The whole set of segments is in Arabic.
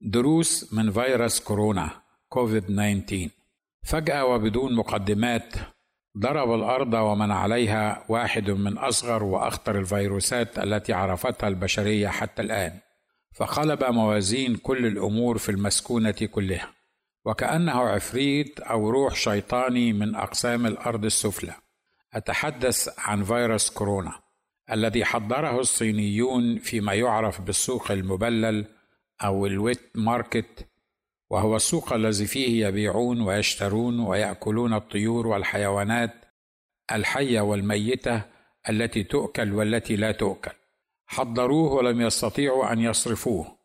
دروس من فيروس كورونا كوفيد 19 فجأة وبدون مقدمات ضرب الأرض ومن عليها واحد من أصغر وأخطر الفيروسات التي عرفتها البشرية حتى الآن. فقلب موازين كل الأمور في المسكونة كلها. وكأنه عفريت أو روح شيطاني من أقسام الأرض السفلى. أتحدث عن فيروس كورونا الذي حضره الصينيون فيما يعرف بالسوق المبلل أو ال wet market وهو السوق الذي فيه يبيعون ويشترون ويأكلون الطيور والحيوانات الحية والميتة التي تؤكل والتي لا تؤكل. حضروه ولم يستطيعوا أن يصرفوه.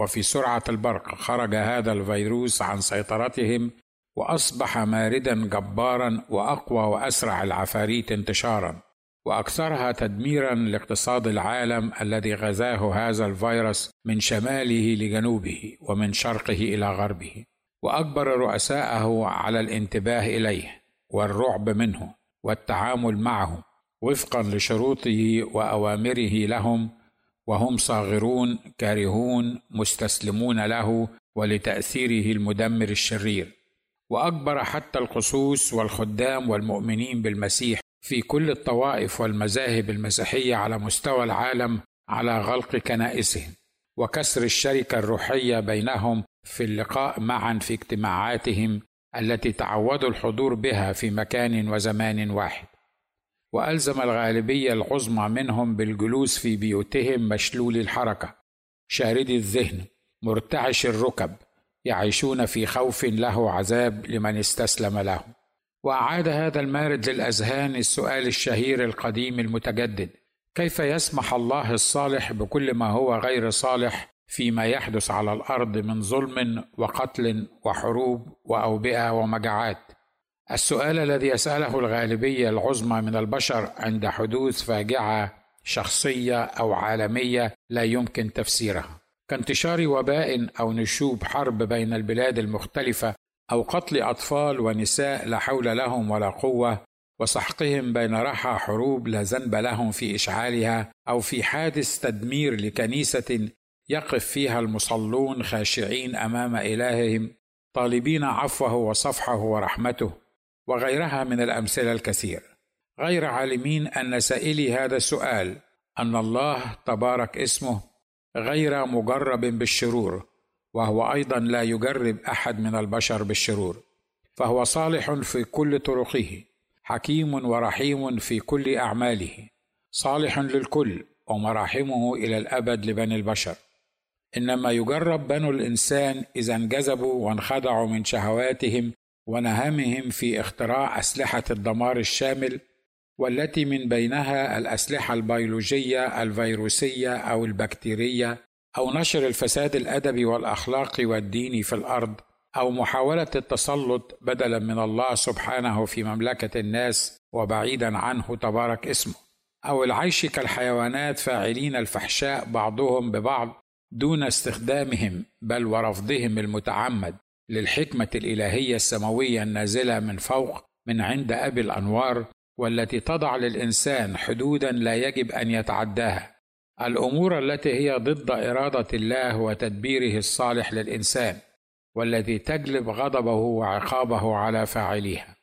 وفي سرعة البرق خرج هذا الفيروس عن سيطرتهم وأصبح ماردا جبارا وأقوى وأسرع العفاريت انتشارا. وأكثرها تدميرا لاقتصاد العالم الذي غزاه هذا الفيروس من شماله لجنوبه ومن شرقه إلى غربه. واجبر رؤساءه على الانتباه إليه والرعب منه والتعامل معه وفقا لشروطه وأوامره لهم وهم صاغرون كارهون مستسلمون له ولتأثيره المدمر الشرير. واجبر حتى القسوس والخدام والمؤمنين بالمسيح في كل الطوائف والمذاهب المسيحية على مستوى العالم على غلق كنائسهم وكسر الشركة الروحية بينهم في اللقاء معا في اجتماعاتهم التي تعودوا الحضور بها في مكان وزمان واحد. وألزم الغالبية العظمى منهم بالجلوس في بيوتهم مشلول الحركة شاردي الذهن مرتعش الركب يعيشون في خوف له عذاب لمن استسلم له وأعاد هذا المارد للأذهان السؤال الشهير القديم المتجدد. كيف يسمح الله الصالح بكل ما هو غير صالح فيما يحدث على الأرض من ظلم وقتل وحروب وأوبئة ومجاعات؟ السؤال الذي يسأله الغالبية العظمى من البشر عند حدوث فاجعة شخصية أو عالمية لا يمكن تفسيرها. كانتشار وباء أو نشوب حرب بين البلاد المختلفة أو قتل أطفال ونساء لا حول لهم ولا قوة وسحقهم بين رحى حروب لا ذنب لهم في إشعالها أو في حادث تدمير لكنيسة يقف فيها المصلون خاشعين أمام إلههم طالبين عفوه وصفحه ورحمته وغيرها من الأمثلة الكثير. غير عالمين أن سائلي هذا السؤال أن الله تبارك اسمه غير مجرب بالشرور وهو أيضا لا يجرب أحد من البشر بالشرور فهو صالح في كل طرقه حكيم ورحيم في كل أعماله صالح للكل ومراحمه إلى الأبد لبني البشر. إنما يجرب بنو الإنسان إذا انجذبوا وانخدعوا من شهواتهم ونهمهم في اختراع أسلحة الدمار الشامل والتي من بينها الأسلحة البيولوجية الفيروسية أو البكتيرية أو نشر الفساد الأدبي والأخلاقي والديني في الأرض أو محاولة التسلط بدلا من الله سبحانه في مملكة الناس وبعيدا عنه تبارك اسمه أو العيش كالحيوانات فاعلين الفحشاء بعضهم ببعض دون استخدامهم بل ورفضهم المتعمد للحكمة الإلهية السماوية النازلة من فوق من عند أبي الأنوار والتي تضع للإنسان حدودا لا يجب أن يتعداها. الأمور التي هي ضد إرادة الله وتدبيره الصالح للإنسان والتي تجلب غضبه وعقابه على فاعليها.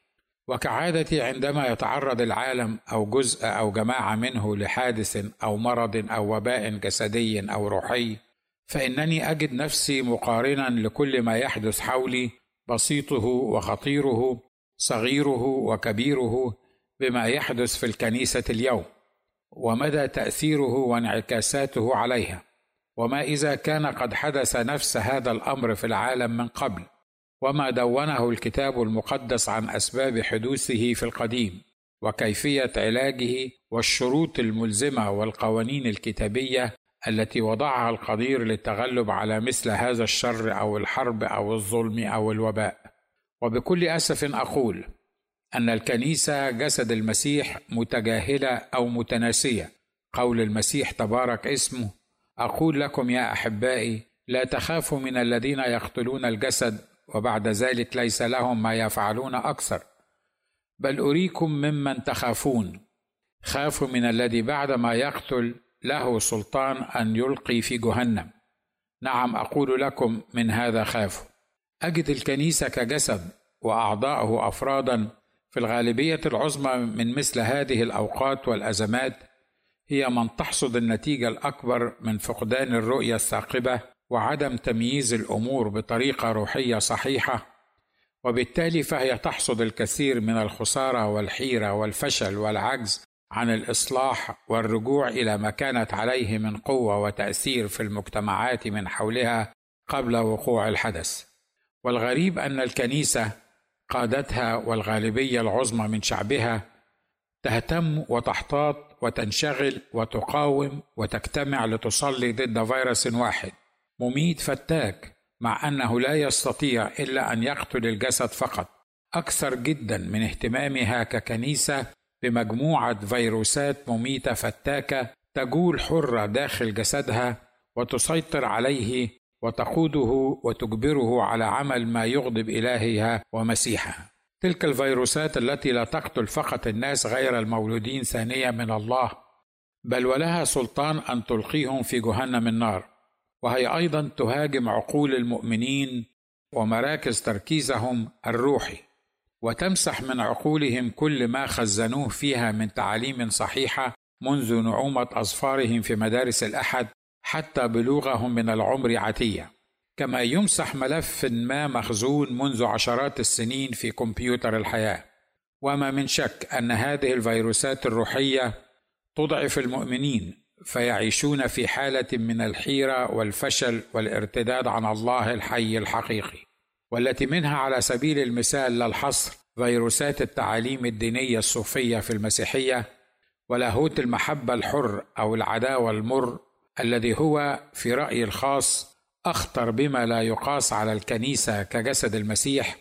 وكعادتي عندما يتعرض العالم أو جزء أو جماعة منه لحادث أو مرض أو وباء جسدي أو روحي فإنني أجد نفسي مقارنا لكل ما يحدث حولي بسيطه وخطيره صغيره وكبيره بما يحدث في الكنيسة اليوم. ومدى تأثيره وانعكاساته عليها وما إذا كان قد حدث نفس هذا الأمر في العالم من قبل وما دونه الكتاب المقدس عن أسباب حدوثه في القديم وكيفية علاجه والشروط الملزمة والقوانين الكتابية التي وضعها القدير للتغلب على مثل هذا الشر أو الحرب أو الظلم أو الوباء. وبكل أسف أقول أن الكنيسة جسد المسيح متجاهلة أو متناسية. قول المسيح تبارك اسمه أقول لكم يا أحبائي لا تخافوا من الذين يقتلون الجسد وبعد ذلك ليس لهم ما يفعلون أكثر. بل أريكم ممن تخافون. خافوا من الذي بعدما يقتل له سلطان أن يلقي في جهنم. نعم أقول لكم من هذا خافوا. أجد الكنيسة كجسد واعضاؤه أفرادا في الغالبية العظمى من مثل هذه الأوقات والأزمات هي من تحصد النتيجة الأكبر من فقدان الرؤية الثاقبة وعدم تمييز الأمور بطريقة روحية صحيحة وبالتالي فهي تحصد الكثير من الخسارة والحيرة والفشل والعجز عن الإصلاح والرجوع إلى ما كانت عليه من قوة وتأثير في المجتمعات من حولها قبل وقوع الحدث. والغريب أن الكنيسة قادتها والغالبية العظمى من شعبها تهتم وتحتاط وتنشغل وتقاوم وتجتمع لتصلي ضد فيروس واحد. مميت فتاك مع أنه لا يستطيع إلا أن يقتل الجسد فقط. أكثر جدا من اهتمامها ككنيسه بمجموعة فيروسات مميتة فتاكة تجول حرة داخل جسدها وتسيطر عليه وتقوده وتجبره على عمل ما يغضب الهها ومسيحها. تلك الفيروسات التي لا تقتل فقط الناس غير المولودين ثانية من الله بل ولها سلطان أن تلقيهم في جهنم النار. وهي أيضا تهاجم عقول المؤمنين ومراكز تركيزهم الروحي وتمسح من عقولهم كل ما خزنوه فيها من تعاليم صحيحة منذ نعومة أظفارهم في مدارس الأحد حتى بلوغهم من العمر عتية. كما يمسح ملف ما مخزون منذ عشرات السنين في كمبيوتر الحياة. وما من شك أن هذه الفيروسات الروحية تضعف المؤمنين فيعيشون في حالة من الحيرة والفشل والارتداد عن الله الحي الحقيقي. والتي منها على سبيل المثال لا الحصر فيروسات التعاليم الدينية الصوفية في المسيحية ولاهوت المحبة الحر أو العداوة المر الذي هو في رأيي الخاص أخطر بما لا يقاس على الكنيسة كجسد المسيح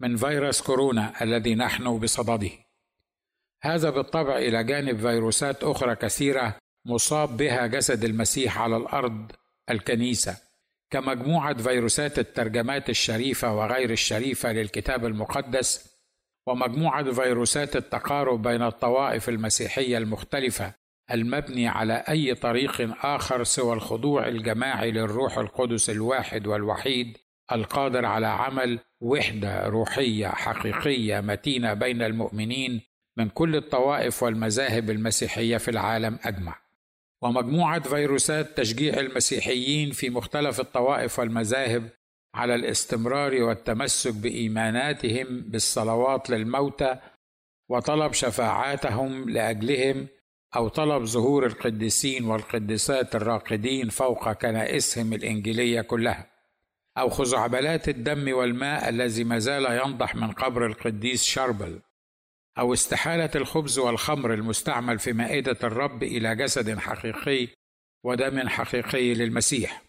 من فيروس كورونا الذي نحن بصدده. هذا بالطبع إلى جانب فيروسات أخرى كثيرة مصاب بها جسد المسيح على الأرض الكنيسة كمجموعة فيروسات الترجمات الشريفة وغير الشريفة للكتاب المقدس ومجموعة فيروسات التقارب بين الطوائف المسيحية المختلفة المبني على أي طريق آخر سوى الخضوع الجماعي للروح القدس الواحد والوحيد القادر على عمل وحدة روحية حقيقية متينة بين المؤمنين من كل الطوائف والمذاهب المسيحية في العالم أجمع. ومجموعة فيروسات تشجيع المسيحيين في مختلف الطوائف والمذاهب على الاستمرار والتمسك بإيماناتهم بالصلوات للموتى وطلب شفاعاتهم لأجلهم أو طلب ظهور القديسين والقديسات الراقدين فوق كنائسهم الإنجيلية كلها أو خزعبلات الدم والماء الذي ما زال ينضح من قبر القديس شربل أو استحالة الخبز والخمر المستعمل في مائدة الرب إلى جسد حقيقي ودم حقيقي للمسيح.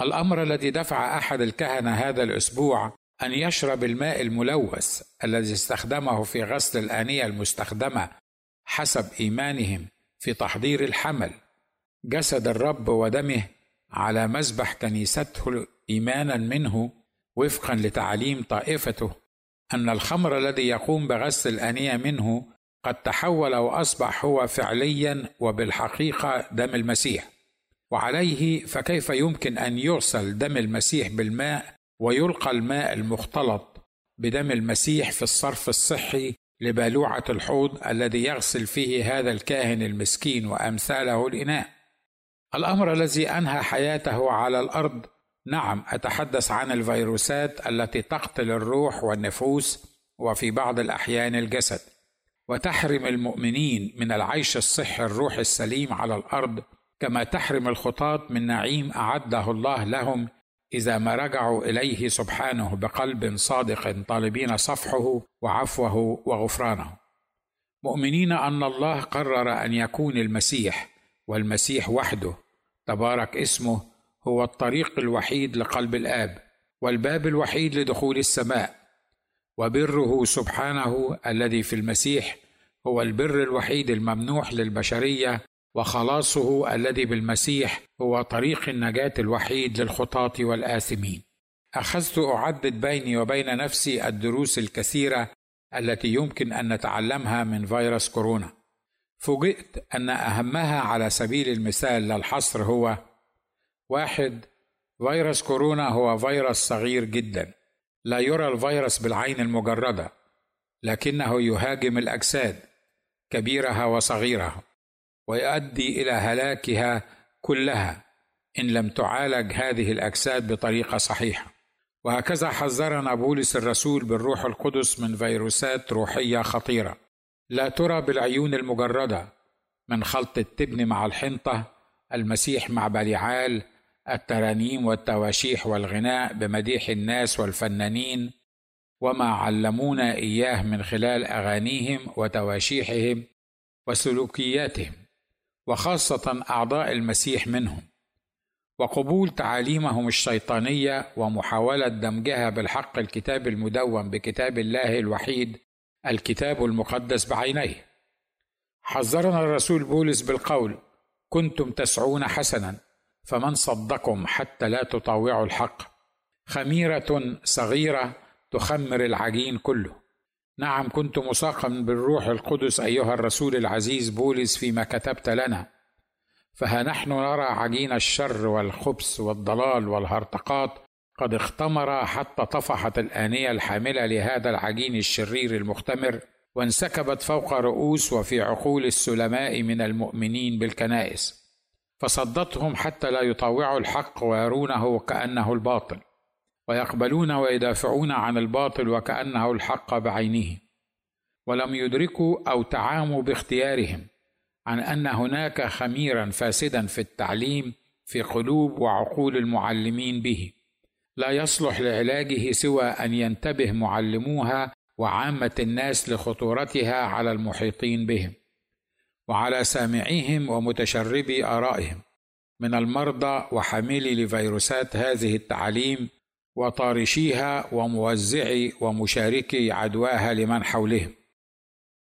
الأمر الذي دفع أحد الكهنة هذا الأسبوع أن يشرب الماء الملوث الذي استخدمه في غسل الآنية المستخدمة حسب إيمانهم في تحضير الحمل. جسد الرب ودمه على مذبح كنيسته إيمانا منه وفقا لتعاليم طائفته أن الخمر الذي يقوم بغسل الآنية منه قد تحول وأصبح هو فعليا وبالحقيقة دم المسيح. وعليه فكيف يمكن أن يغسل دم المسيح بالماء ويلقى الماء المختلط بدم المسيح في الصرف الصحي لبالوعه الحوض الذي يغسل فيه هذا الكاهن المسكين وأمثاله الإناء. الأمر الذي أنهى حياته على الأرض. نعم أتحدث عن الفيروسات التي تقتل الروح والنفوس وفي بعض الأحيان الجسد. وتحرم المؤمنين من العيش الصحي الروحي السليم على الأرض كما تحرم الخطاة من نعيم أعده الله لهم إذا ما رجعوا إليه سبحانه بقلب صادق طالبين صفحه وعفوه وغفرانه. مؤمنين أن الله قرر أن يكون المسيح والمسيح وحده. تبارك اسمه هو الطريق الوحيد لقلب الآب والباب الوحيد لدخول السماء. وبره سبحانه الذي في المسيح هو البر الوحيد الممنوح للبشرية وخلاصه الذي بالمسيح هو طريق النجاة الوحيد للخطاة والآثمين. أخذت أعدد بيني وبين نفسي الدروس الكثيرة التي يمكن أن نتعلمها من فيروس كورونا. فوجئت أن أهمها على سبيل المثال لا الحصر هو واحد فيروس كورونا هو فيروس صغير جدا. لا يرى الفيروس بالعين المجردة لكنه يهاجم الأجساد كبيرها وصغيرها. ويؤدي إلى هلاكها كلها إن لم تعالج هذه الأجساد بطريقة صحيحة. وهكذا حذرنا بولس الرسول بالروح القدس من فيروسات روحية خطيرة. لا ترى بالعيون المجردة من خلط التبن مع الحنطة المسيح مع بليعال الترانيم والتواشيح والغناء بمديح الناس والفنانين وما علمونا إياه من خلال أغانيهم وتواشيحهم وسلوكياتهم. وخاصة أعضاء المسيح منهم وقبول تعاليمهم الشيطانية ومحاولة دمجها بالحق الكتاب المدون بكتاب الله الوحيد الكتاب المقدس بعينيه. حذرنا الرسول بولس بالقول كنتم تسعون حسنا فمن صدكم حتى لا تطاوعوا الحق؟ خميرة صغيرة تخمر العجين كله. نعم كنت مساقا بالروح القدس أيها الرسول العزيز بولس فيما كتبت لنا. فها نحن نرى عجين الشر والخبث والضلال والهرطقات قد اختمر حتى طفحت الآنية الحاملة لهذا العجين الشرير المختمر وانسكبت فوق رؤوس وفي عقول السلماء من المؤمنين بالكنائس فصدتهم حتى لا يطاوعوا الحق ويرونه كأنه الباطل. ويقبلون ويدافعون عن الباطل وكأنه الحق بعينه ولم يدركوا أو تعاموا باختيارهم عن أن هناك خميرا فاسدا في التعليم في قلوب وعقول المعلمين به. لا يصلح لعلاجه سوى أن ينتبه معلموها وعامة الناس لخطورتها على المحيطين بهم وعلى سامعيهم ومتشربي آرائهم. من المرضى وحاملي لفيروسات هذه التعاليم وطارشيها وموزعي ومشاركي عدواها لمن حولهم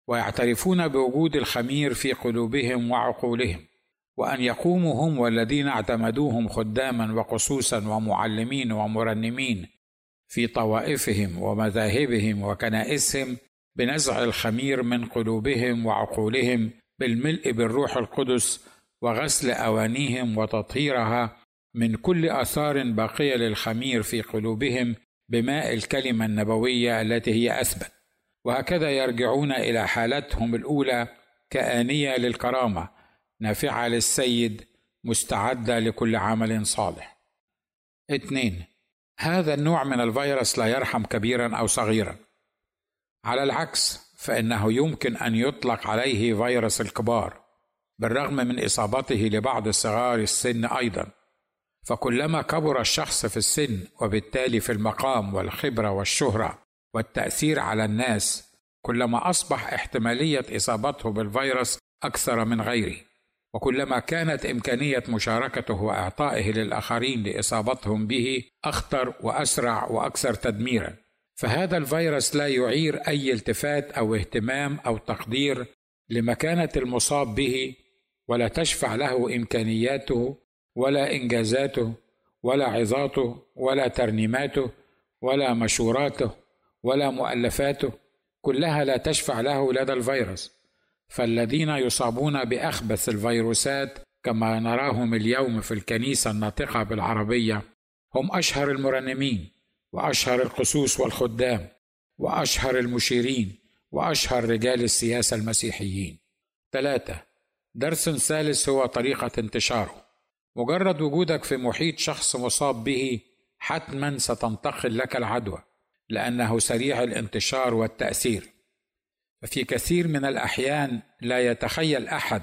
ويعترفون بوجود الخمير في قلوبهم وعقولهم وأن يقوموا هم والذين اعتمدوهم خداما وقصوصا ومعلمين ومرنمين في طوائفهم ومذاهبهم وكنائسهم بنزع الخمير من قلوبهم وعقولهم بالملء بالروح القدس وغسل أوانيهم وتطهيرها من كل آثار باقية للخمير في قلوبهم بماء الكلمة النبوية التي هي أثبت. وهكذا يرجعون إلى حالتهم الأولى كآنية للكرامة نافعة للسيد مستعدة لكل عمل صالح. اثنين هذا النوع من الفيروس لا يرحم كبيرا أو صغيرا. على العكس فإنه يمكن أن يطلق عليه فيروس الكبار بالرغم من إصابته لبعض صغار السن أيضا. فكلما كبر الشخص في السن وبالتالي في المقام والخبرة والشهرة والتأثير على الناس كلما أصبح احتمالية إصابته بالفيروس أكثر من غيره. وكلما كانت إمكانية مشاركته وإعطائه للآخرين لإصابتهم به أخطر وأسرع وأكثر تدميرا. فهذا الفيروس لا يعير أي التفات أو اهتمام أو تقدير لمكانة المصاب به ولا تشفع له إمكانياته ولا إنجازاته ولا عظاته ولا ترنيماته ولا مشوراته ولا مؤلفاته كلها لا تشفع له لدى الفيروس. فالذين يصابون بأخبث الفيروسات كما نراهم اليوم في الكنيسة الناطقة بالعربية هم أشهر المرنمين وأشهر القسوس والخدام وأشهر المشيرين وأشهر رجال السياسة المسيحيين. ثلاثة درس ثالث هو طريقة انتشاره. مجرد وجودك في محيط شخص مصاب به حتما ستنتقل لك العدوى لأنه سريع الانتشار والتأثير. ففي كثير من الأحيان لا يتخيل أحد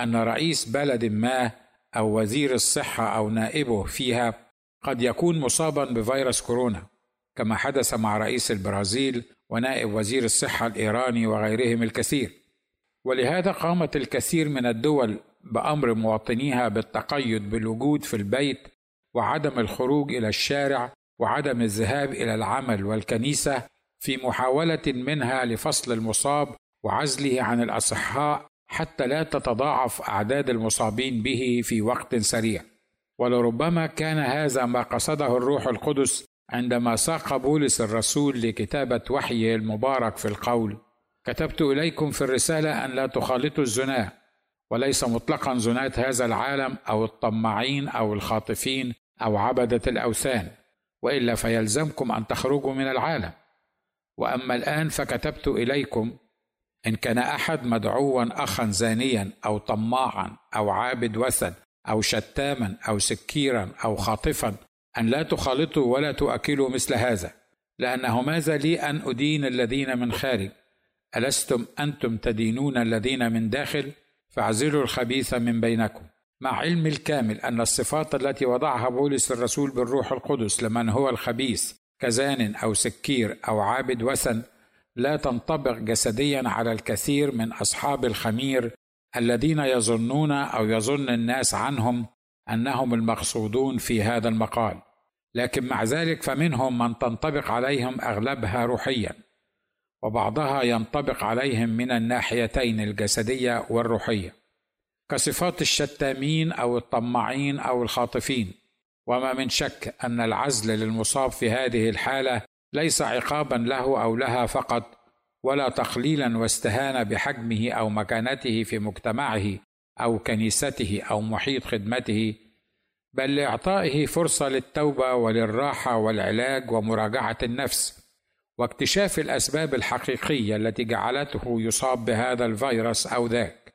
أن رئيس بلد ما أو وزير الصحة أو نائبه فيها قد يكون مصابا بفيروس كورونا كما حدث مع رئيس البرازيل ونائب وزير الصحة الإيراني وغيرهم الكثير. ولهذا قامت الكثير من الدول بأمر مواطنيها بالتقيد بالوجود في البيت وعدم الخروج إلى الشارع وعدم الذهاب إلى العمل والكنيسة في محاولة منها لفصل المصاب وعزله عن الأصحاء حتى لا تتضاعف أعداد المصابين به في وقت سريع. ولربما كان هذا ما قصده الروح القدس عندما ساق بولس الرسول لكتابة وحيه المبارك في القول. كتبت إليكم في الرسالة أن لا تخالطوا الزنا. وليس مطلقا زناة هذا العالم أو الطماعين أو الخاطفين أو عبدة الأوثان وإلا فيلزمكم أن تخرجوا من العالم. وأما الآن فكتبت إليكم إن كان أحد مدعوا اخا زانيا أو طماعا أو عابد وثن أو شتاما أو سكيرا أو خاطفا أن لا تخالطوا ولا تؤكلوا مثل هذا لأنه ماذا لي أن أدين الذين من خارج؟ ألستم أنتم تدينون الذين من داخل؟ فاعزلوا الخبيث من بينكم. مع علم الكامل أن الصفات التي وضعها بولس الرسول بالروح القدس لمن هو الخبيث كزان أو سكير أو عابد وثن لا تنطبق جسديا على الكثير من أصحاب الخمير الذين يظنون أو يظن الناس عنهم أنهم المقصودون في هذا المقال. لكن مع ذلك فمنهم من تنطبق عليهم أغلبها روحيا. وبعضها ينطبق عليهم من الناحيتين الجسدية والروحية كصفات الشتامين أو الطماعين أو الخاطفين. وما من شك أن العزل للمصاب في هذه الحالة ليس عقابا له أو لها فقط ولا تقليلا واستهانه بحجمه أو مكانته في مجتمعه أو كنيسته أو محيط خدمته بل لإعطائه فرصة للتوبة وللراحة والعلاج ومراجعة النفس. واكتشاف الأسباب الحقيقية التي جعلته يصاب بهذا الفيروس أو ذاك.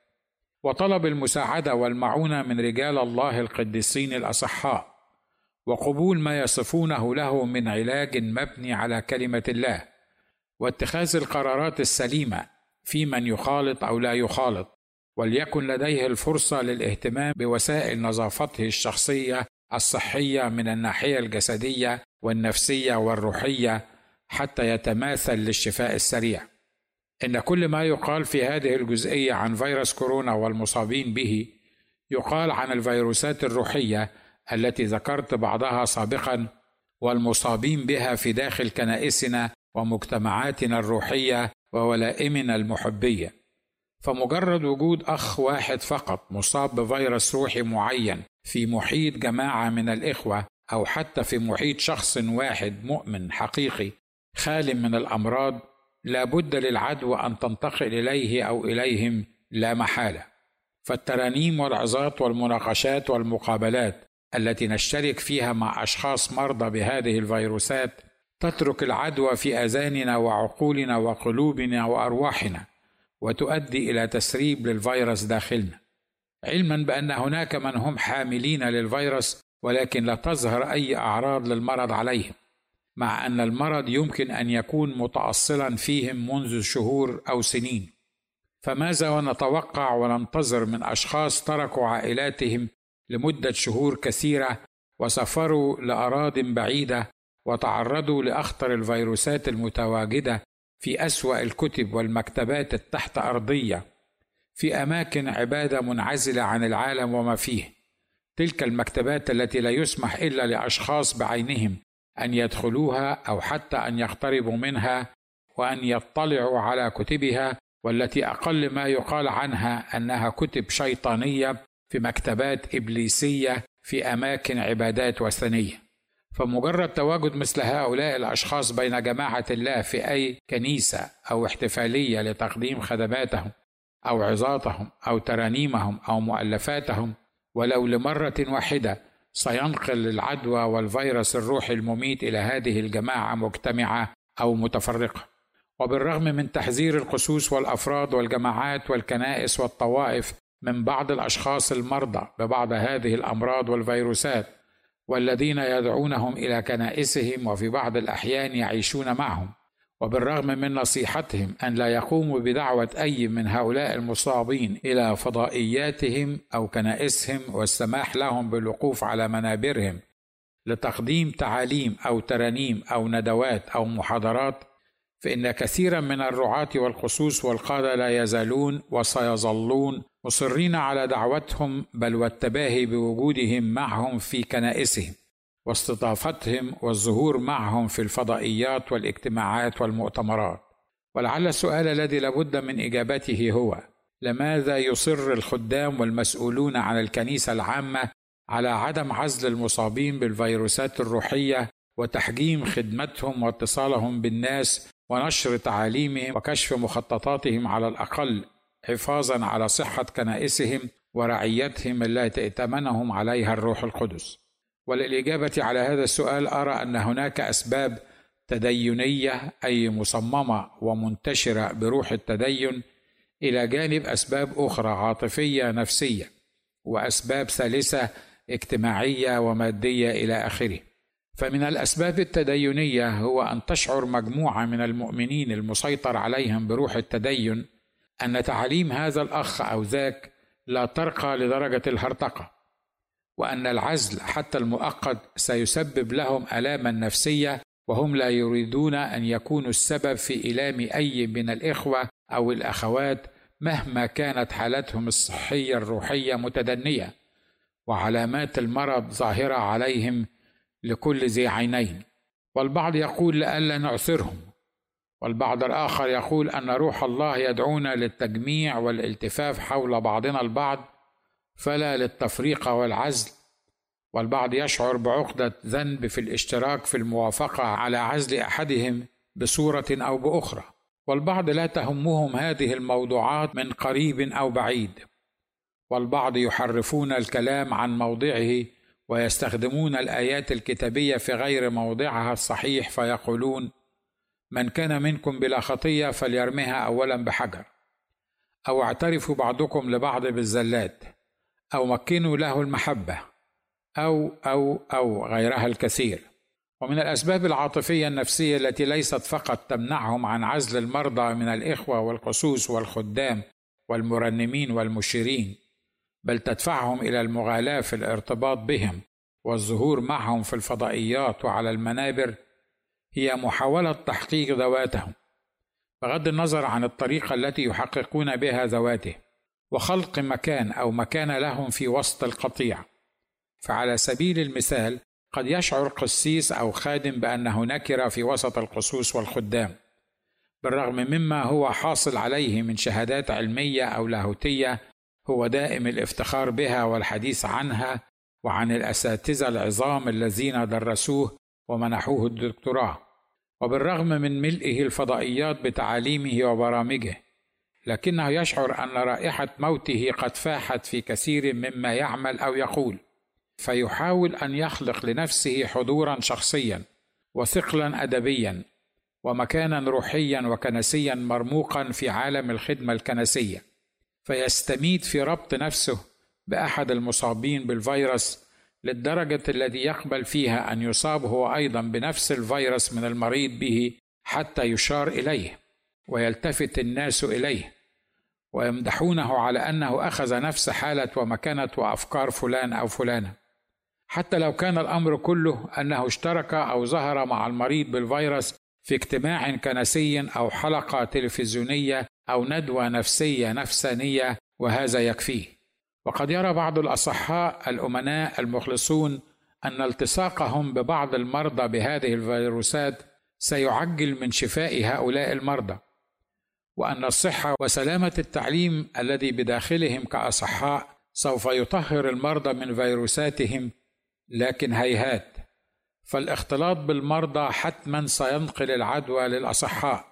وطلب المساعدة والمعونة من رجال الله القديسين الأصحاء وقبول ما يصفونه له من علاج مبني على كلمة الله واتخاذ القرارات السليمة في من يخالط أو لا يخالط وليكن لديه الفرصة للاهتمام بوسائل نظافته الشخصية الصحية من الناحية الجسدية والنفسية والروحية حتى يتماثل للشفاء السريع. إن كل ما يقال في هذه الجزئية عن فيروس كورونا والمصابين به يقال عن الفيروسات الروحية التي ذكرت بعضها سابقا والمصابين بها في داخل كنائسنا ومجتمعاتنا الروحية وولائمنا المحبية. فمجرد وجود أخ واحد فقط مصاب بفيروس روحي معين في محيط جماعة من الإخوة أو حتى في محيط شخص واحد مؤمن حقيقي خال من الأمراض لا بد للعدوى أن تنتقل إليه أو إليهم لا محالة. فالترانيم والعظات والمناقشات والمقابلات التي نشترك فيها مع أشخاص مرضى بهذه الفيروسات تترك العدوى في آذاننا وعقولنا وقلوبنا وأرواحنا وتؤدي إلى تسريب للفيروس داخلنا. علما بأن هناك من هم حاملين للفيروس ولكن لا تظهر أي أعراض للمرض عليهم. مع أن المرض يمكن أن يكون متاصلا فيهم منذ شهور أو سنين. فماذا ونتوقع وننتظر من أشخاص تركوا عائلاتهم لمدة شهور كثيرة وسافروا لأراض بعيدة وتعرضوا لأخطر الفيروسات المتواجدة في أسوأ الكتب والمكتبات التحت أرضية في أماكن عبادة منعزلة عن العالم وما فيه. تلك المكتبات التي لا يسمح إلا لأشخاص بعينهم أن يدخلوها أو حتى أن يقتربوا منها وأن يطلعوا على كتبها والتي أقل ما يقال عنها أنها كتب شيطانية في مكتبات إبليسية في أماكن عبادات وثنية. فمجرد تواجد مثل هؤلاء الأشخاص بين جماعة الله في أي كنيسة أو احتفالية لتقديم خدماتهم أو عظاتهم أو ترانيمهم أو مؤلفاتهم ولو لمرة واحدة سينقل العدوى والفيروس الروحي المميت إلى هذه الجماعة مجتمعة أو متفرقة. وبالرغم من تحذير القسوس والأفراد والجماعات والكنائس والطوائف من بعض الأشخاص المرضى ببعض هذه الأمراض والفيروسات والذين يدعونهم إلى كنائسهم وفي بعض الأحيان يعيشون معهم وبالرغم من نصيحتهم أن لا يقوموا بدعوة أي من هؤلاء المصابين إلى فضائياتهم أو كنائسهم والسماح لهم بالوقوف على منابرهم لتقديم تعاليم أو ترانيم أو ندوات أو محاضرات فإن كثيرا من الرعاة والخصوص والقادة لا يزالون وسيظلون مصرين على دعوتهم بل والتباهي بوجودهم معهم في كنائسهم. واستضافتهم والظهور معهم في الفضائيات والاجتماعات والمؤتمرات. ولعل السؤال الذي لابد من إجابته هو لماذا يصر الخدام والمسؤولون عن الكنيسة العامة على عدم عزل المصابين بالفيروسات الروحية وتحجيم خدمتهم واتصالهم بالناس ونشر تعاليمهم وكشف مخططاتهم على الأقل حفاظا على صحة كنائسهم ورعيتهم التي ائتمنهم عليها الروح القدس؟ وللإجابة على هذا السؤال أرى أن هناك أسباب تدينية أي مصممة ومنتشرة بروح التدين إلى جانب أسباب أخرى عاطفية نفسية وأسباب ثالثة اجتماعية ومادية إلى آخره. فمن الأسباب التدينية هو أن تشعر مجموعة من المؤمنين المسيطر عليهم بروح التدين أن تعاليم هذا الأخ أو ذاك لا ترقى لدرجة الهرطقة. وأن العزل حتى المؤقت سيسبب لهم ألاما نفسية وهم لا يريدون أن يكونوا السبب في إلام أي من الإخوة أو الأخوات مهما كانت حالتهم الصحية الروحية متدنية. وعلامات المرض ظاهرة عليهم لكل ذي عينين. والبعض يقول لئلا نعثرهم والبعض الآخر يقول أن روح الله يدعونا للتجميع والالتفاف حول بعضنا البعض فلا للتفريق والعزل. والبعض يشعر بعقدة ذنب في الاشتراك في الموافقة على عزل أحدهم بصورة أو بأخرى. والبعض لا تهمهم هذه الموضوعات من قريب أو بعيد. والبعض يحرفون الكلام عن موضعه ويستخدمون الآيات الكتابية في غير موضعها الصحيح فيقولون من كان منكم بلا خطية فليرمها اولا بحجر. أو اعترفوا بعضكم لبعض بالزلات. أو مكنوا له المحبة أو أو أو غيرها الكثير. ومن الأسباب العاطفية النفسية التي ليست فقط تمنعهم عن عزل المرضى من الإخوة والقصوص والخدام والمرنمين والمشيرين بل تدفعهم إلى المغالاة في الارتباط بهم والظهور معهم في الفضائيات وعلى المنابر هي محاولة تحقيق ذواتهم بغض النظر عن الطريقة التي يحققون بها ذواته. وخلق مكان أو مكان لهم في وسط القطيع. فعلى سبيل المثال قد يشعر قسيس أو خادم بانه نكره في وسط القصوص والخدام. بالرغم مما هو حاصل عليه من شهادات علمية أو لاهوتية هو دائم الافتخار بها والحديث عنها وعن الأساتذة العظام الذين درسوه ومنحوه الدكتوراه. وبالرغم من ملئه الفضائيات بتعاليمه وبرامجه لكنه يشعر أن رائحة موته قد فاحت في كثير مما يعمل أو يقول فيحاول أن يخلق لنفسه حضورا شخصيا وثقلا أدبيا ومكانا روحيا وكنسيا مرموقا في عالم الخدمة الكنسية فيستميت في ربط نفسه بأحد المصابين بالفيروس للدرجة التي يقبل فيها أن يصاب هو أيضا بنفس الفيروس من المريض به حتى يشار إليه ويلتفت الناس إليه. ويمدحونه على أنه أخذ نفس حالة ومكانه وأفكار فلان أو فلانة. حتى لو كان الأمر كله أنه اشترك أو ظهر مع المريض بالفيروس في اجتماع كنسي أو حلقة تلفزيونية أو ندوة نفسية نفسانية وهذا يكفيه. وقد يرى بعض الأصحاء الأمناء المخلصون أن التصاقهم ببعض المرضى بهذه الفيروسات سيعجل من شفاء هؤلاء المرضى. وأن الصحة وسلامة التعليم الذي بداخلهم كأصحاء سوف يطهر المرضى من فيروساتهم لكن هيهات. فالاختلاط بالمرضى حتما سينقل العدوى للأصحاء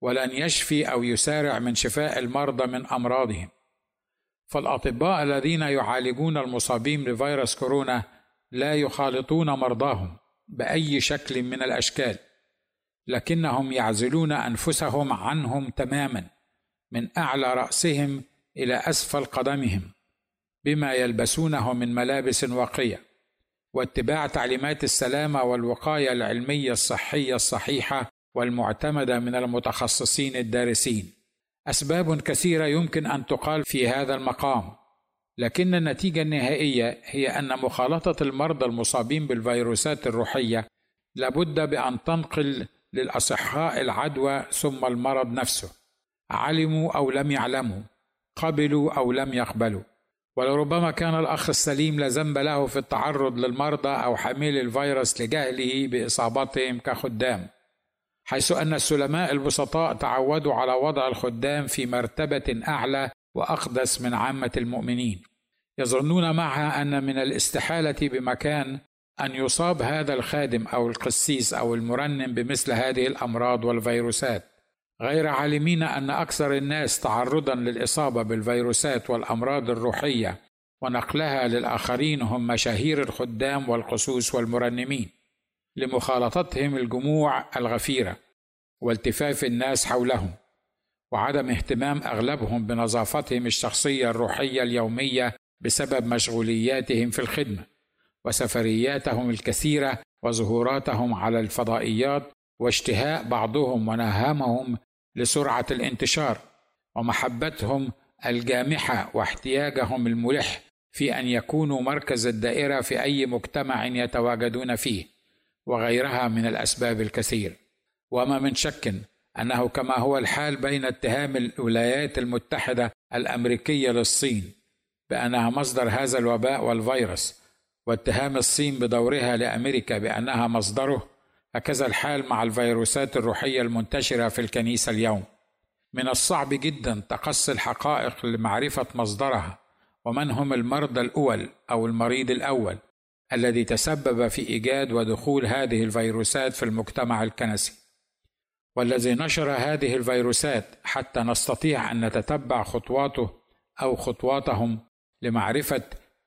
ولن يشفي أو يسارع من شفاء المرضى من أمراضهم. فالأطباء الذين يعالجون المصابين بفيروس كورونا لا يخالطون مرضاهم بأي شكل من الأشكال. لكنهم يعزلون أنفسهم عنهم تماما من أعلى رأسهم إلى أسفل قدمهم بما يلبسونه من ملابس واقية واتباع تعليمات السلامه والوقاية العلمية الصحية الصحيحة والمعتمدة من المتخصصين الدارسين. أسباب كثيرة يمكن أن تقال في هذا المقام لكن النتيجة النهائية هي أن مخالطة المرضى المصابين بالفيروسات الروحية لابد بأن تنقل للأصحاء العدوى ثم المرض نفسه. علموا أو لم يعلموا. قبلوا أو لم يقبلوا. ولربما كان الأخ السليم لا ذنب له في التعرض للمرضى أو حاملي الفيروس لجهله بإصابتهم كخدام حيث أن السلماء البسطاء تعودوا على وضع الخدام في مرتبة أعلى وأقدس من عامة المؤمنين. يظنون معها أن من الاستحالة بمكان أن يصاب هذا الخادم أو القسيس أو المرنم بمثل هذه الأمراض والفيروسات. غير عالمين أن أكثر الناس تعرضا للإصابة بالفيروسات والأمراض الروحية ونقلها للآخرين هم مشاهير الخدام والقسوس والمرنمين لمخالطتهم الجموع الغفيرة والتفاف الناس حولهم وعدم اهتمام أغلبهم بنظافتهم الشخصية الروحية اليومية بسبب مشغولياتهم في الخدمة. وسفرياتهم الكثيرة وظهوراتهم على الفضائيات واشتهاء بعضهم ونهامهم لسرعة الانتشار ومحبتهم الجامحة واحتياجهم الملح في أن يكونوا مركز الدائرة في أي مجتمع يتواجدون فيه وغيرها من الأسباب الكثير. وما من شك أنه كما هو الحال بين اتهام الولايات المتحدة الأمريكية للصين بأنها مصدر هذا الوباء والفيروس واتهام الصين بدورها لأمريكا بأنها مصدره هكذا الحال مع الفيروسات الروحية المنتشرة في الكنيسة اليوم. من الصعب جدا تقصي الحقائق لمعرفة مصدرها ومن هم المرضى الأول أو المريض الأول الذي تسبب في إيجاد ودخول هذه الفيروسات في المجتمع الكنسي. والذي نشر هذه الفيروسات حتى نستطيع أن نتتبع خطواته أو خطواتهم لمعرفة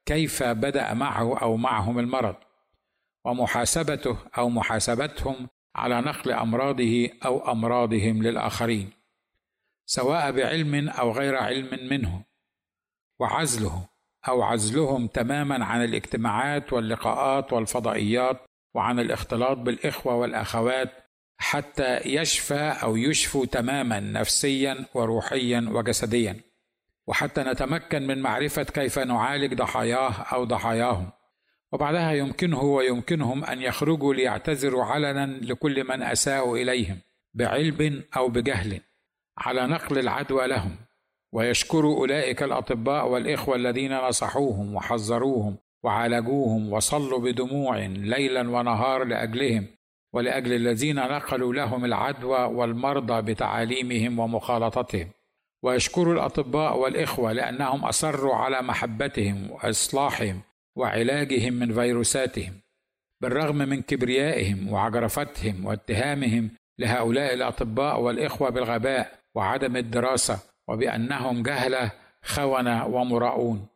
كيف بدأ معه أو معهم المرض ومحاسبته أو محاسبتهم على نقل أمراضه أو أمراضهم للآخرين سواء بعلم أو غير علم منه وعزله أو عزلهم تماما عن الاجتماعات واللقاءات والفضائيات وعن الاختلاط بالإخوة والأخوات حتى يشفى أو يشفوا تماما نفسيا وروحيا وجسديا. وحتى نتمكن من معرفة كيف نعالج ضحاياه أو ضحاياهم. وبعدها يمكنه ويمكنهم أن يخرجوا ليعتذروا علنا لكل من أساءوا إليهم بعلم أو بجهل على نقل العدوى لهم. ويشكر أولئك الأطباء والإخوة الذين نصحوهم وحذروهم وعالجوهم وصلوا بدموع ليلا ونهار لأجلهم ولأجل الذين نقلوا لهم العدوى والمرضى بتعاليمهم ومخالطتهم. ويشكر الأطباء والإخوة لأنهم أصروا على محبتهم وإصلاحهم وعلاجهم من فيروساتهم بالرغم من كبريائهم وعجرفتهم واتهامهم لهؤلاء الأطباء والإخوة بالغباء وعدم الدراسة وبأنهم جهلة خونة ومراؤون.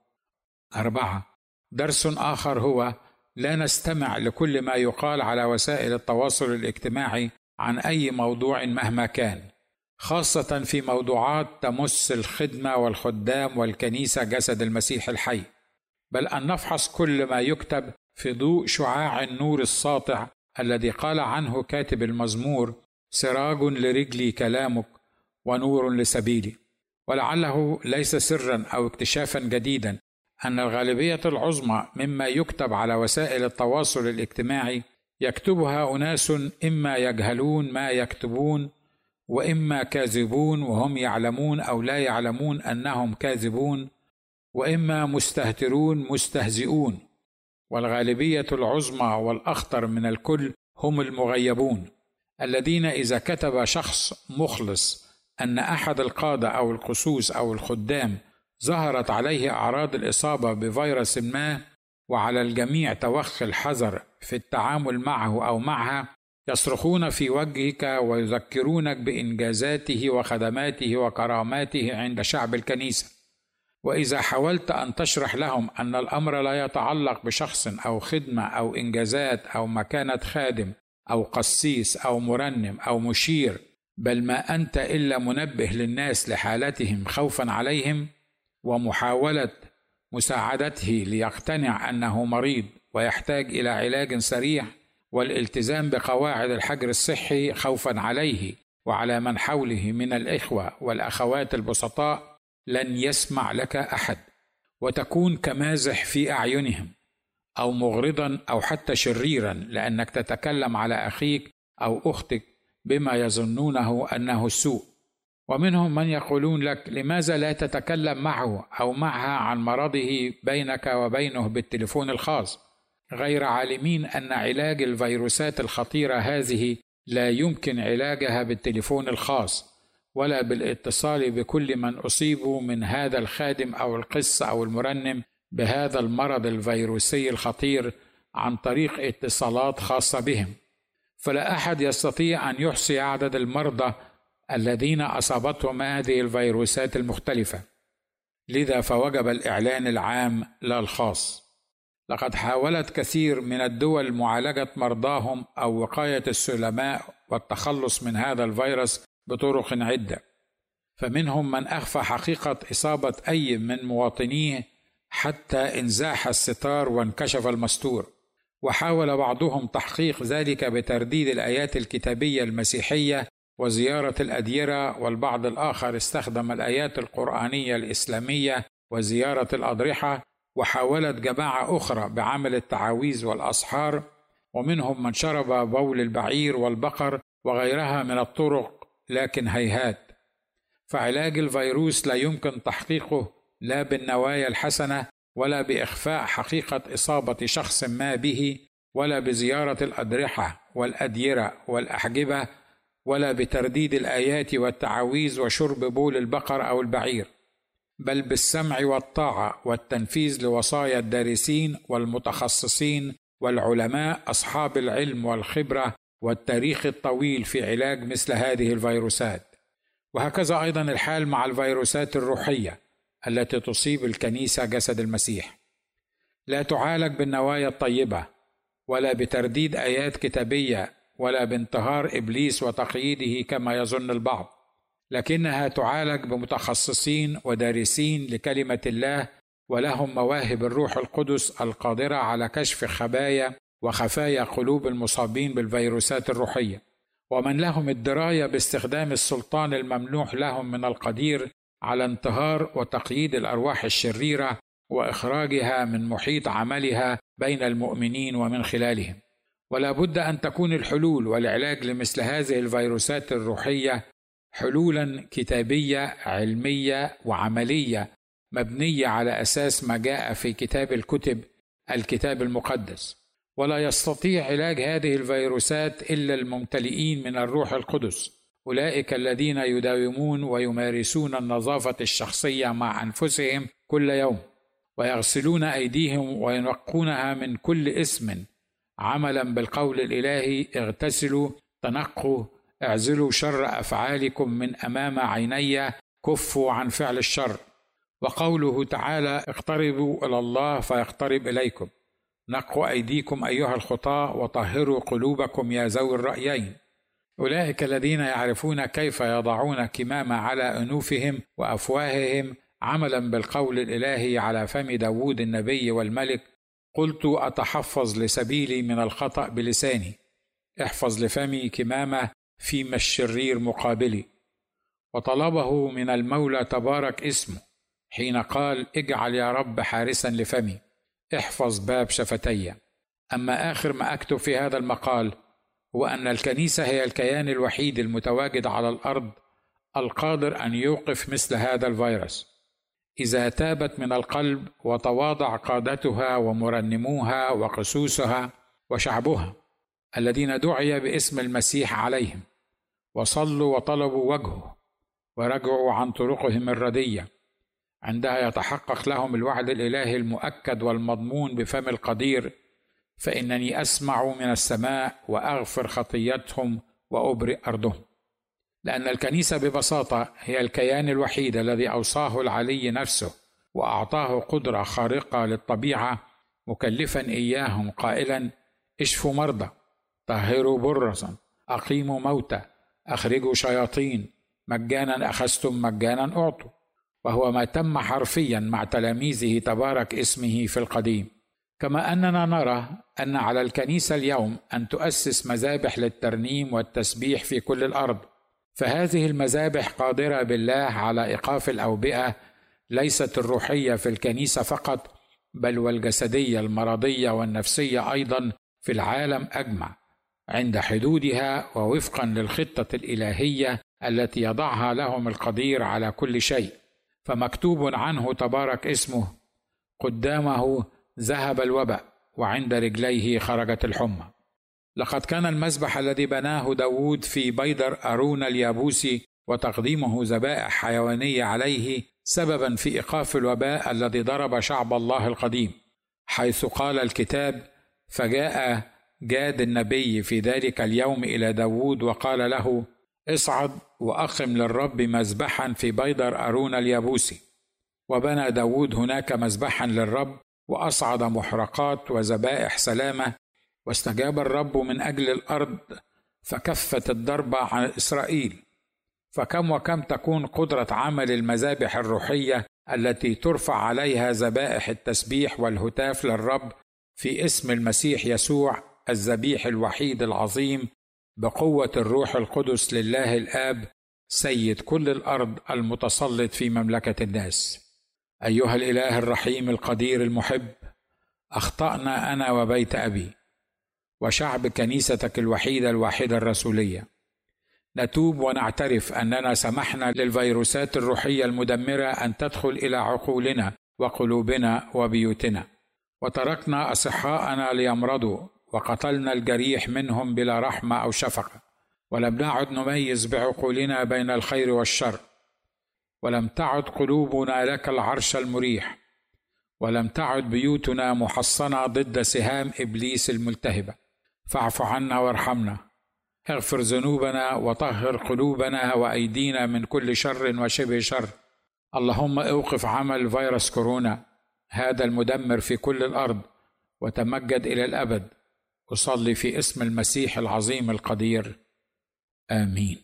أربعة درس آخر هو لا نستمع لكل ما يقال على وسائل التواصل الاجتماعي عن أي موضوع مهما كان. خاصة في موضوعات تمس الخدمة والخدام والكنيسة جسد المسيح الحي بل أن نفحص كل ما يكتب في ضوء شعاع النور الساطع الذي قال عنه كاتب المزمور سراج لرجلي كلامك ونور لسبيلي ولعله ليس سرا أو اكتشافا جديدا أن الغالبية العظمى مما يكتب على وسائل التواصل الاجتماعي يكتبها أناس إما يجهلون ما يكتبون وإما كاذبون وهم يعلمون أو لا يعلمون أنهم كاذبون وإما مستهترون مستهزئون. والغالبية العظمى والأخطر من الكل هم المغيبون الذين إذا كتب شخص مخلص أن أحد القادة أو القسوس أو الخدام ظهرت عليه أعراض الإصابة بفيروس ما وعلى الجميع توخي الحذر في التعامل معه أو معها يصرخون في وجهك ويذكرونك بإنجازاته وخدماته وكراماته عند شعب الكنيسة. وإذا حاولت أن تشرح لهم أن الأمر لا يتعلق بشخص أو خدمة أو إنجازات أو مكانة خادم أو قسيس أو مرنم أو مشير بل ما أنت إلا منبه للناس لحالتهم خوفا عليهم ومحاولة مساعدته ليقتنع أنه مريض ويحتاج إلى علاج سريع والالتزام بقواعد الحجر الصحي خوفا عليه وعلى من حوله من الإخوة والأخوات البسطاء لن يسمع لك أحد. وتكون كمازح في أعينهم أو مغرضا أو حتى شريرا لأنك تتكلم على أخيك أو أختك بما يظنونه أنه السوء. ومنهم من يقولون لك لماذا لا تتكلم معه أو معها عن مرضه بينك وبينه بالتليفون الخاص؟ غير عالمين أن علاج الفيروسات الخطيرة هذه لا يمكن علاجها بالتليفون الخاص ولا بالاتصال بكل من اصيبوا من هذا الخادم أو القس أو المرنم بهذا المرض الفيروسي الخطير عن طريق اتصالات خاصة بهم. فلا أحد يستطيع أن يحصي عدد المرضى الذين أصابتهم هذه الفيروسات المختلفة. لذا فوجب الإعلان العام لا الخاص لقد حاولت كثير من الدول معالجة مرضاهم أو وقاية السلماء والتخلص من هذا الفيروس بطرق عدة. فمنهم من أخفى حقيقة إصابة أي من مواطنيه حتى إنزاح الستار وانكشف المستور. وحاول بعضهم تحقيق ذلك بترديد الآيات الكتابية المسيحية وزيارة الأديرة والبعض الآخر استخدم الآيات القرآنية الإسلامية وزيارة الأضرحة وحاولت جماعة أخرى بعمل التعاويذ والأسحار ومنهم من شرب بول البعير والبقر وغيرها من الطرق لكن هيهات. فعلاج الفيروس لا يمكن تحقيقه لا بالنوايا الحسنة ولا بإخفاء حقيقة إصابة شخص ما به ولا بزيارة الاضرحه والأديرة والأحجبة ولا بترديد الآيات والتعاويذ وشرب بول البقر أو البعير. بل بالسمع والطاعة والتنفيذ لوصايا الدارسين والمتخصصين والعلماء أصحاب العلم والخبرة والتاريخ الطويل في علاج مثل هذه الفيروسات. وهكذا أيضا الحال مع الفيروسات الروحية التي تصيب الكنيسة جسد المسيح. لا تعالج بالنوايا الطيبة ولا بترديد آيات كتابية ولا بانتهار إبليس وتقييده كما يظن البعض. لكنها تعالج بمتخصصين ودارسين لكلمة الله ولهم مواهب الروح القدس القادرة على كشف خبايا وخفايا قلوب المصابين بالفيروسات الروحية. ومن لهم الدراية باستخدام السلطان الممنوح لهم من القدير على انتهار وتقييد الأرواح الشريرة وإخراجها من محيط عملها بين المؤمنين ومن خلالهم. ولا بد أن تكون الحلول والعلاج لمثل هذه الفيروسات الروحية حلولا كتابية علمية وعملية مبنية على أساس ما جاء في كتاب الكتب الكتاب المقدس. ولا يستطيع علاج هذه الفيروسات إلا الممتلئين من الروح القدس. أولئك الذين يداومون ويمارسون النظافة الشخصية مع أنفسهم كل يوم ويغسلون أيديهم وينقونها من كل اسم. عملا بالقول الإلهي اغتسلوا تنقوا اعزلوا شر افعالكم من امام عيني كفوا عن فعل الشر. وقوله تعالى اقتربوا إلى الله فيقترب اليكم. نقوا ايديكم ايها الخطاه وطهروا قلوبكم يا ذوي الرأيين. أولئك الذين يعرفون كيف يضعون كمامه على أنوفهم وأفواههم عملا بالقول الإلهي على فم داوود النبي والملك. قلت أتحفظ لسبيلي من الخطأ بلساني. احفظ لفمي كمامه فيما الشرير مقابلي. وطلبه من المولى تبارك اسمه حين قال اجعل يا رب حارسا لفمي احفظ باب شفتي أما آخر ما أكتب في هذا المقال هو ان الكنيسة هي الكيان الوحيد المتواجد على الأرض القادر أن يوقف مثل هذا الفيروس. إذا تابت من القلب وتواضع قادتها ومرنموها وقسوسها وشعبها الذين دعي باسم المسيح عليهم وصلوا وطلبوا وجهه ورجعوا عن طرقهم الردية. عندها يتحقق لهم الوعد الإلهي المؤكد والمضمون بفم القدير. فإنني أسمع من السماء وأغفر خطيتهم وأبرئ أرضهم. لأن الكنيسة ببساطة هي الكيان الوحيد الذي أوصاه العلي نفسه وأعطاه قدرة خارقة للطبيعة. مكلفا إياهم قائلا اشفوا مرضى طهروا برصا أقيموا موتى أخرجوا شياطين. مجانا أخذتم مجانا أعطوا. وهو ما تم حرفيا مع تلاميذه تبارك اسمه في القديم. كما أننا نرى أن على الكنيسة اليوم أن تؤسس مذابح للترنيم والتسبيح في كل الأرض. فهذه المذابح قادرة بالله على إيقاف الأوبئة ليست الروحية في الكنيسة فقط بل والجسدية المرضية والنفسية أيضا في العالم أجمع. عند حدودها ووفقا للخطة الإلهية التي يضعها لهم القدير على كل شيء فمكتوب عنه تبارك اسمه. قدامه ذهب الوباء وعند رجليه خرجت الحمى. لقد كان المذبح الذي بناه داود في بيدر أرون اليابوسي وتقديمه ذبائح حيوانية عليه سببا في إيقاف الوباء الذي ضرب شعب الله القديم. حيث قال الكتاب فجاء جاد النبي في ذلك اليوم إلى داود وقال له اصعد وأقم للرب مذبحا في بيدر أرون اليابوسي. وبنى داود هناك مذبحا للرب وأصعد محرقات وذبائح سلامة. واستجاب الرب من أجل الأرض فكفت الضربة عن إسرائيل. فكم وكم تكون قدرة عمل المذابح الروحية التي ترفع عليها ذبائح التسبيح والهتاف للرب في اسم المسيح يسوع الذبيح الوحيد العظيم بقوة الروح القدس لله الآب سيد كل الأرض المتسلط في مملكة الناس. أيها الإله الرحيم القدير المحب، أخطأنا أنا وبيت أبي، وشعب كنيستك الوحيدة الواحدة الرسولية. نتوب ونعترف أننا سمحنا للفيروسات الروحية المدمرة أن تدخل إلى عقولنا وقلوبنا وبيوتنا. وتركنا أصحاءنا ليمرضوا وقتلنا الجريح منهم بلا رحمة أو شفقة ولم نعد نميز بعقولنا بين الخير والشر ولم تعد قلوبنا لك العرش المريح ولم تعد بيوتنا محصنة ضد سهام إبليس الملتهبه فاعف عنا وارحمنا اغفر ذنوبنا وطهر قلوبنا وأيدينا من كل شر وشبه شر. اللهم أوقف عمل فيروس كورونا هذا المدمر في كل الأرض وتمجد إلى الأبد. أصلي في اسم المسيح العظيم القدير. آمين.